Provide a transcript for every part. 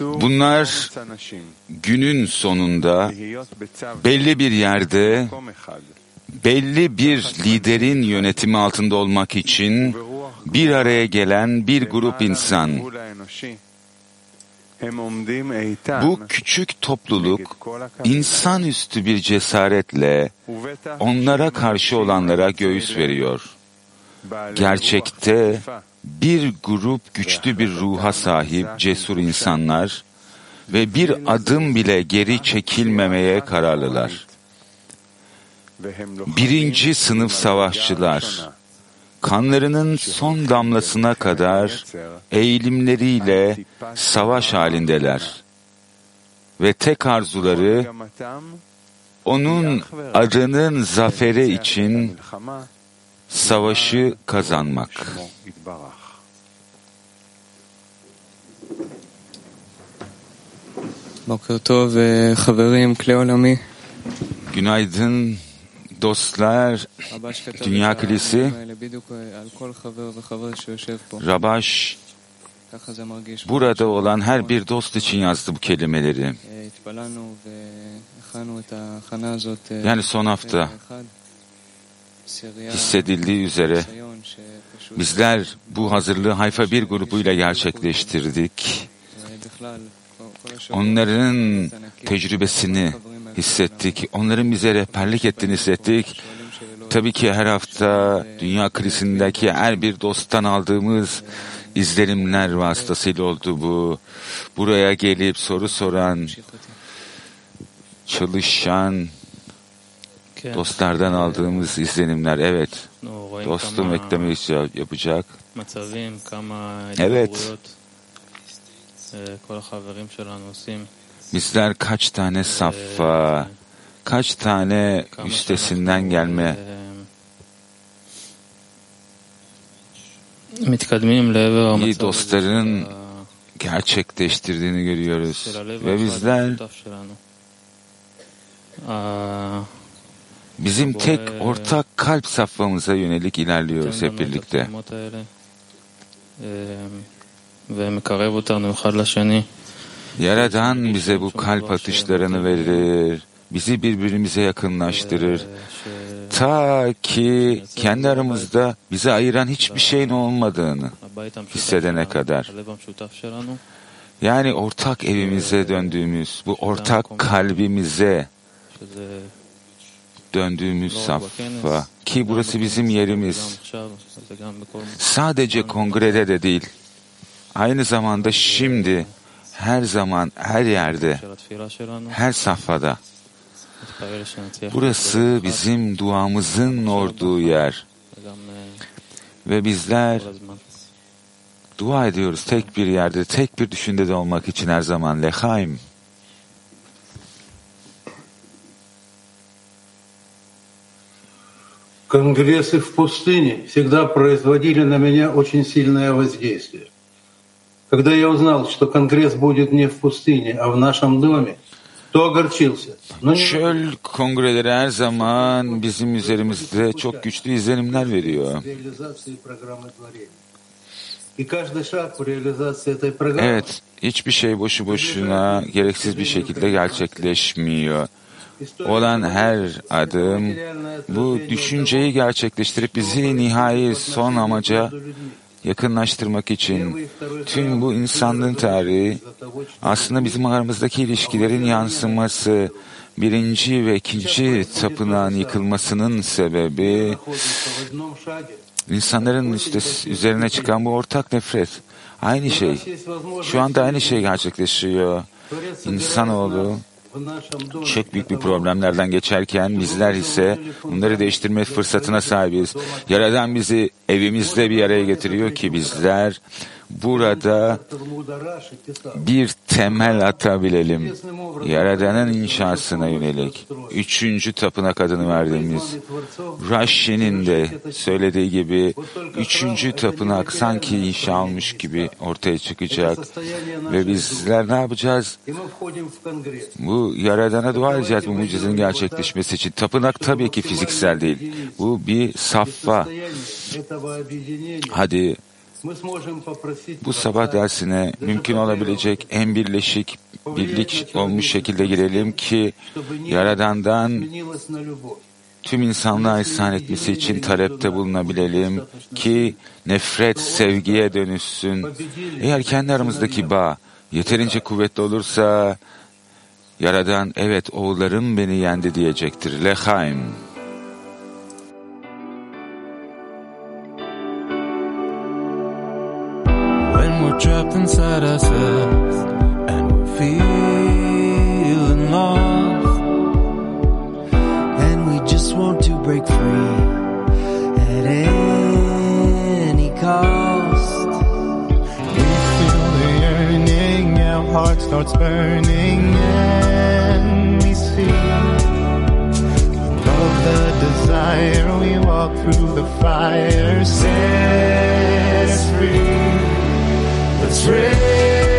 Bunlar günün sonunda belli bir yerde belli bir liderin yönetimi altında olmak için bir araya gelen bir grup insan. Bu küçük topluluk insanüstü bir cesaretle onlara karşı olanlara göğüs veriyor. Gerçekte bir grup güçlü bir ruha sahip cesur insanlar ve bir adım bile geri çekilmemeye kararlılar. Birinci sınıf savaşçılar, kanlarının son damlasına kadar eğilimleriyle savaş halindeler. Ve tek arzuları onun adının zaferi için savaşı kazanmak. Günaydın dostlar, Dünya Kilisi, Rabaş, burada olan her bir dost için yazdı bu kelimeleri. Yani son hafta hissedildiği üzere bizler bu hazırlığı Hayfa bir grubuyla gerçekleştirdik. Onların tecrübesini hissettik. Onların bize rehberlik ettiğini hissettik. Tabii ki her hafta dünya krizindeki her bir dosttan aldığımız izlenimler vasıtasıyla oldu bu. Buraya gelip soru soran, çalışan, Dostlardan aldığımız izlenimler, evet. Dostum ekleme yapacak. Evet. Bizler kaç tane safha, kaç tane üstesinden gelme iyi dostların gerçekleştirdiğini görüyoruz. Ve bizler Bizim tek ortak kalp safhamıza yönelik ilerliyoruz hep birlikte. Yaradan bize bu kalp atışlarını verir, bizi birbirimize yakınlaştırır. Ta ki kendi aramızda bizi ayıran hiçbir şeyin olmadığını hissedene kadar. Yani ortak evimize döndüğümüz, bu ortak kalbimize, döndüğümüz safha ki burası bizim yerimiz. Sadece kongrede de değil, aynı zamanda şimdi, her zaman, her yerde, her safhada. Burası bizim duamızın olduğu yer. Ve bizler dua ediyoruz tek bir yerde, tek bir düşüncede olmak için her zaman. Lehaim. Конгрессы в пустыне всегда производили на меня очень сильное воздействие. Когда я узнал, что Конгресс будет не в пустыне, а в нашем доме, то огорчился. Но Çöl kongreleri her zaman bizim üzerimizde çok güçlü izlenimler veriyor. реализации программы творения. И каждый шаг в реализации этой программы Evet, hiçbir şey boşu boşuna gereksiz bir şekilde gerçekleşmiyor. olan her adım bu düşünceyi gerçekleştirip bizi nihai son amaca yakınlaştırmak için tüm bu insanlığın tarihi aslında bizim aramızdaki ilişkilerin yansıması, birinci ve ikinci tapınağın yıkılmasının sebebi insanların işte üzerine çıkan bu ortak nefret. Aynı şey. Şu anda aynı şey gerçekleşiyor. İnsanoğlu çok büyük bir problemlerden geçerken bizler ise bunları değiştirme fırsatına sahibiz. Yaradan bizi evimizde bir araya getiriyor ki bizler burada bir temel atabilelim. Yaradan'ın inşasına yönelik. Üçüncü tapınak adını verdiğimiz Rashi'nin de söylediği gibi üçüncü tapınak sanki inşa olmuş gibi ortaya çıkacak. Ve bizler ne yapacağız? Bu Yaradan'a dua edeceğiz bu mucizenin gerçekleşmesi için. Tapınak tabii ki fiziksel değil. Bu bir saffa. Hadi bu sabah dersine mümkün olabilecek en birleşik, birlik olmuş şekilde girelim ki Yaradan'dan tüm insanlığa ihsan etmesi için talepte bulunabilelim ki nefret sevgiye dönüşsün. Eğer kendi aramızdaki bağ yeterince kuvvetli olursa Yaradan evet oğullarım beni yendi diyecektir. Lehaim. Trapped inside ourselves and we're feeling lost, and we just want to break free at any cost. we feel the yearning, our heart starts burning, and we see above the desire. We walk through the fire, set us free. It's real.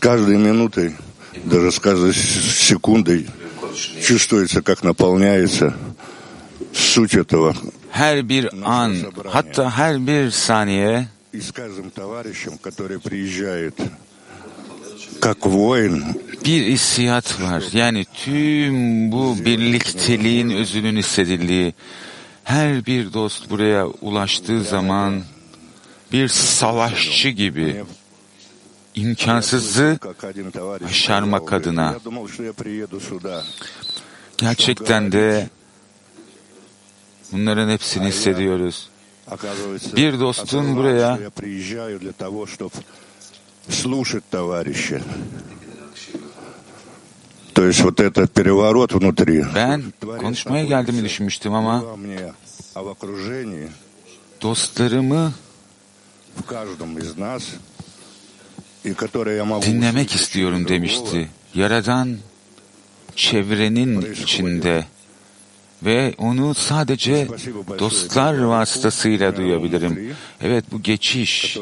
каждой минутой, даже с каждой с- секундой чувствуется, как наполняется суть этого. Her bir an, hatta her bir saniye И с каждым товарищем, который приезжает как воин, bir hissiyat var. Yani tüm bu birlikteliğin özünün hissedildiği her bir dost buraya ulaştığı zaman bir savaşçı gibi imkansızı как один товарищ başarmak сказал, adına я думал, что я приеду сюда, gerçekten de bunların hepsini hissediyoruz. Оказывается, Bir dostun осознал, buraya- что я приезжаю для того, чтобы слушать товарища. То есть вот этот переворот внутри Ben konuşmaya geldiğimi düşünmüştüm ama во мне, а в окружении, dostlarımı dinlemek istiyorum demişti. Yaradan çevrenin içinde ve onu sadece dostlar vasıtasıyla duyabilirim. Evet bu geçiş,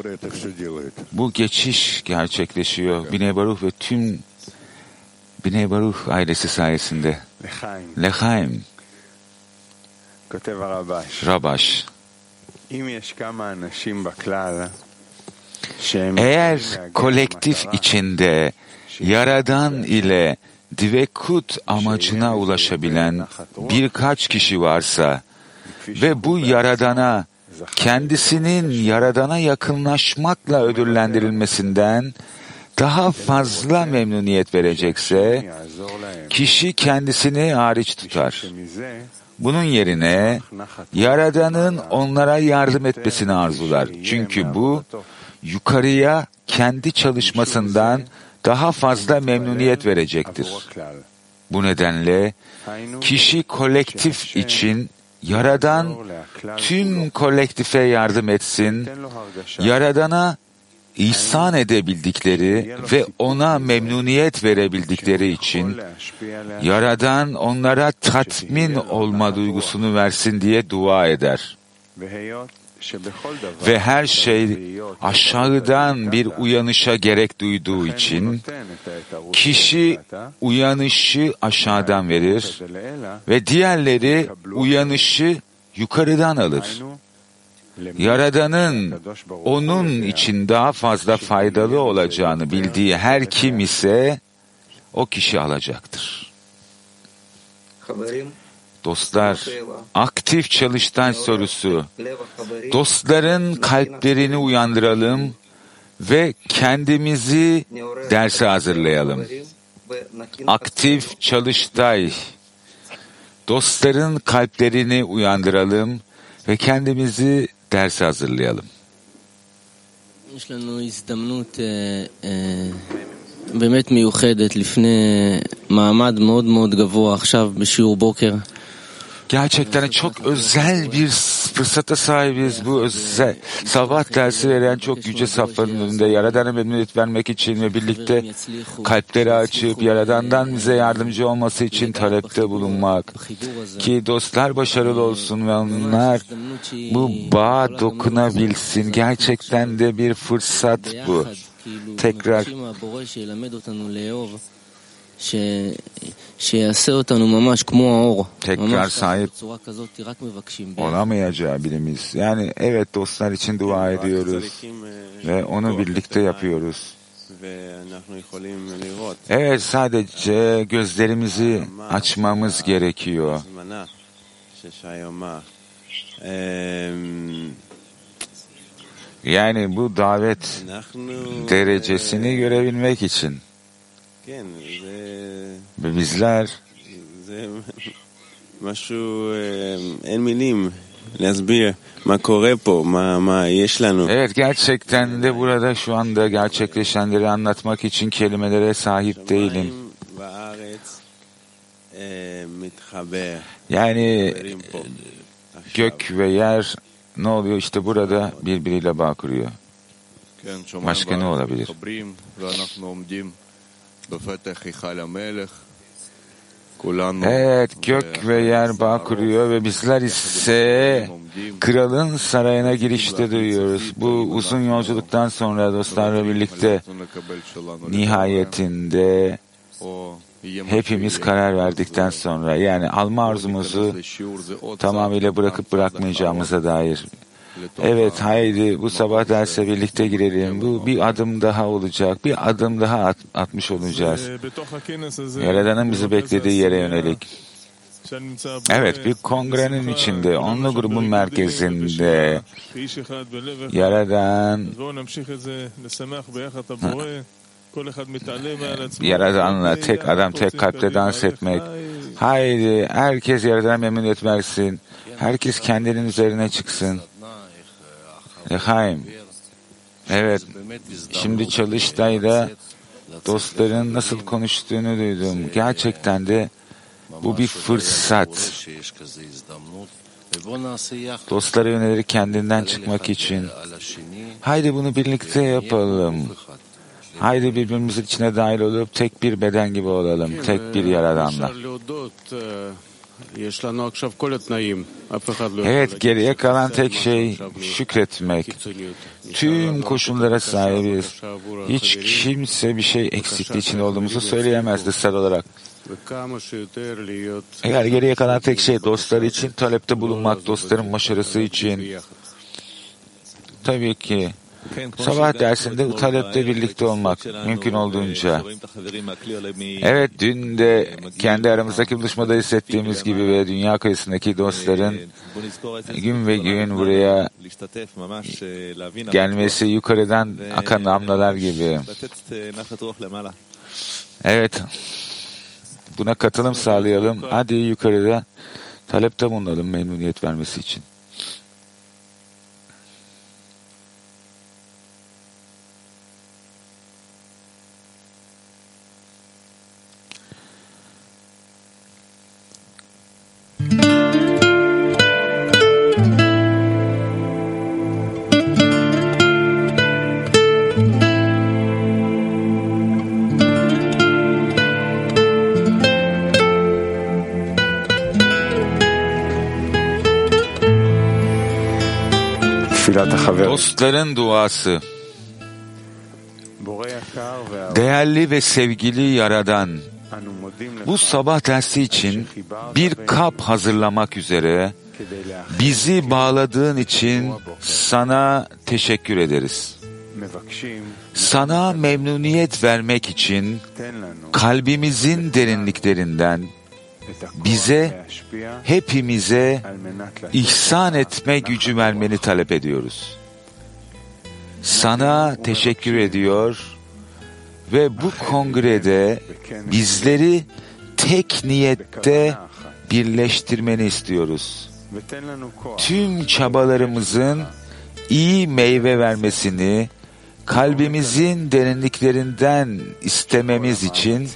bu geçiş gerçekleşiyor. Bine Baruch ve tüm Bine Baruch ailesi sayesinde. Lechaim. Rabaş. Rabaş. Eğer kolektif içinde Yaradan ile Divekut amacına ulaşabilen birkaç kişi varsa ve bu Yaradan'a kendisinin Yaradan'a yakınlaşmakla ödüllendirilmesinden daha fazla memnuniyet verecekse kişi kendisini hariç tutar. Bunun yerine Yaradan'ın onlara yardım etmesini arzular. Çünkü bu yukarıya kendi çalışmasından daha fazla memnuniyet verecektir. Bu nedenle kişi kolektif için Yaradan tüm kolektife yardım etsin, Yaradan'a ihsan edebildikleri ve ona memnuniyet verebildikleri için Yaradan onlara tatmin olma duygusunu versin diye dua eder ve her şey aşağıdan bir uyanışa gerek duyduğu için kişi uyanışı aşağıdan verir ve diğerleri uyanışı yukarıdan alır. Yaradan'ın onun için daha fazla faydalı olacağını bildiği her kim ise o kişi alacaktır. Haberim Dostlar, aktif çalıştay sorusu. לב החברים, Dostların kalplerini uyandıralım ve kendimizi נעורר derse hazırlayalım. חברים ונכין Aktif çalıştay. Dostların kalplerini uyandıralım ve kendimizi derse hazırlayalım. יש לנו הזדמנות אה, אה, באמת מיוחדת לפני מעמד מאוד מאוד גבוה עכשיו בשיעור בוקר. Gerçekten çok özel bir fırsata sahibiz. Bu özel sabah dersi veren çok yüce safların önünde Yaradan'a memnuniyet vermek için ve birlikte kalpleri açıp Yaradan'dan bize yardımcı olması için talepte bulunmak. Ki dostlar başarılı olsun ve onlar bu bağa dokunabilsin. Gerçekten de bir fırsat bu. tekrar tekrar sahip olamayacağı bilimiz. Yani evet dostlar için dua ediyoruz ve onu birlikte yapıyoruz. Evet sadece gözlerimizi açmamız gerekiyor. Yani bu davet derecesini görebilmek için. Ve bizler Evet gerçekten de burada şu anda gerçekleşenleri anlatmak için kelimelere sahip değilim. Yani gök ve yer ne oluyor? İşte burada birbiriyle bağ kuruyor. Başka ne olabilir? Evet gök ve yer bağ kuruyor ve bizler ise kralın sarayına girişte duyuyoruz. Bu uzun yolculuktan sonra dostlarla birlikte nihayetinde hepimiz karar verdikten sonra yani alma arzumuzu tamamıyla bırakıp bırakmayacağımıza dair. Evet haydi bu sabah derse birlikte girelim. Bu bir adım daha olacak. Bir adım daha at- atmış olacağız. Yaradan'ın bizi beklediği yere yönelik. Evet bir kongrenin içinde, onlu grubun merkezinde Yaradan Yaradan'la tek adam tek kalple dans etmek. Haydi herkes Yaradan'a memnuniyet versin. Herkes kendinin üzerine çıksın. Lehaim. Evet. Şimdi çalıştayda dostların nasıl konuştuğunu duydum. Gerçekten de bu bir fırsat. Dostlara yönelik kendinden çıkmak için. Haydi bunu birlikte yapalım. Haydi birbirimizin içine dahil olup tek bir beden gibi olalım. Tek bir yaradanla. Evet geriye kalan tek şey şükretmek. Tüm koşullara sahibiz. Hiç kimse bir şey eksikliği içinde olduğumuzu söyleyemez dışsal olarak. Eğer geriye kalan tek şey dostlar için talepte bulunmak, dostların başarısı için. Tabii ki sabah dersinde bu talepte birlikte olmak mümkün olduğunca. Evet dün de kendi aramızdaki buluşmada hissettiğimiz gibi ve dünya kıyısındaki dostların gün ve gün buraya gelmesi yukarıdan akan damlalar gibi. Evet. Buna katılım sağlayalım. Hadi yukarıda talepte bulunalım memnuniyet vermesi için. Dostların duası. Değerli ve sevgili Yaradan, bu sabah dersi için bir kap hazırlamak üzere bizi bağladığın için sana teşekkür ederiz. Sana memnuniyet vermek için kalbimizin derinliklerinden bize, hepimize ihsan etme gücü vermeni talep ediyoruz. Sana teşekkür ediyor ve bu kongrede bizleri tek niyette birleştirmeni istiyoruz. Tüm çabalarımızın iyi meyve vermesini kalbimizin derinliklerinden istememiz için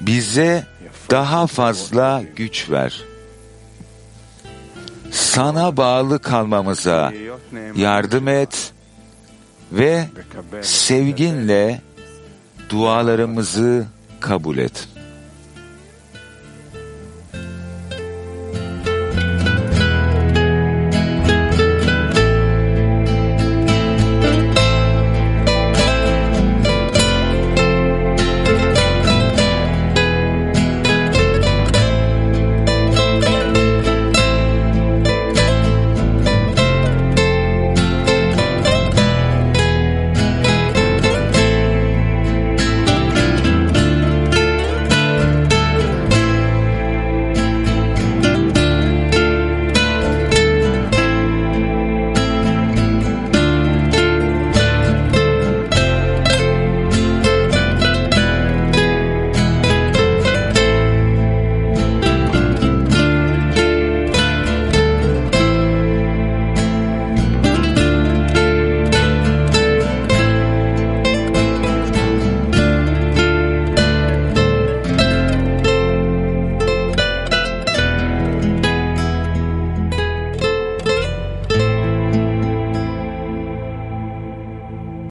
bize daha fazla güç ver. Sana bağlı kalmamıza yardım et ve sevginle dualarımızı kabul et.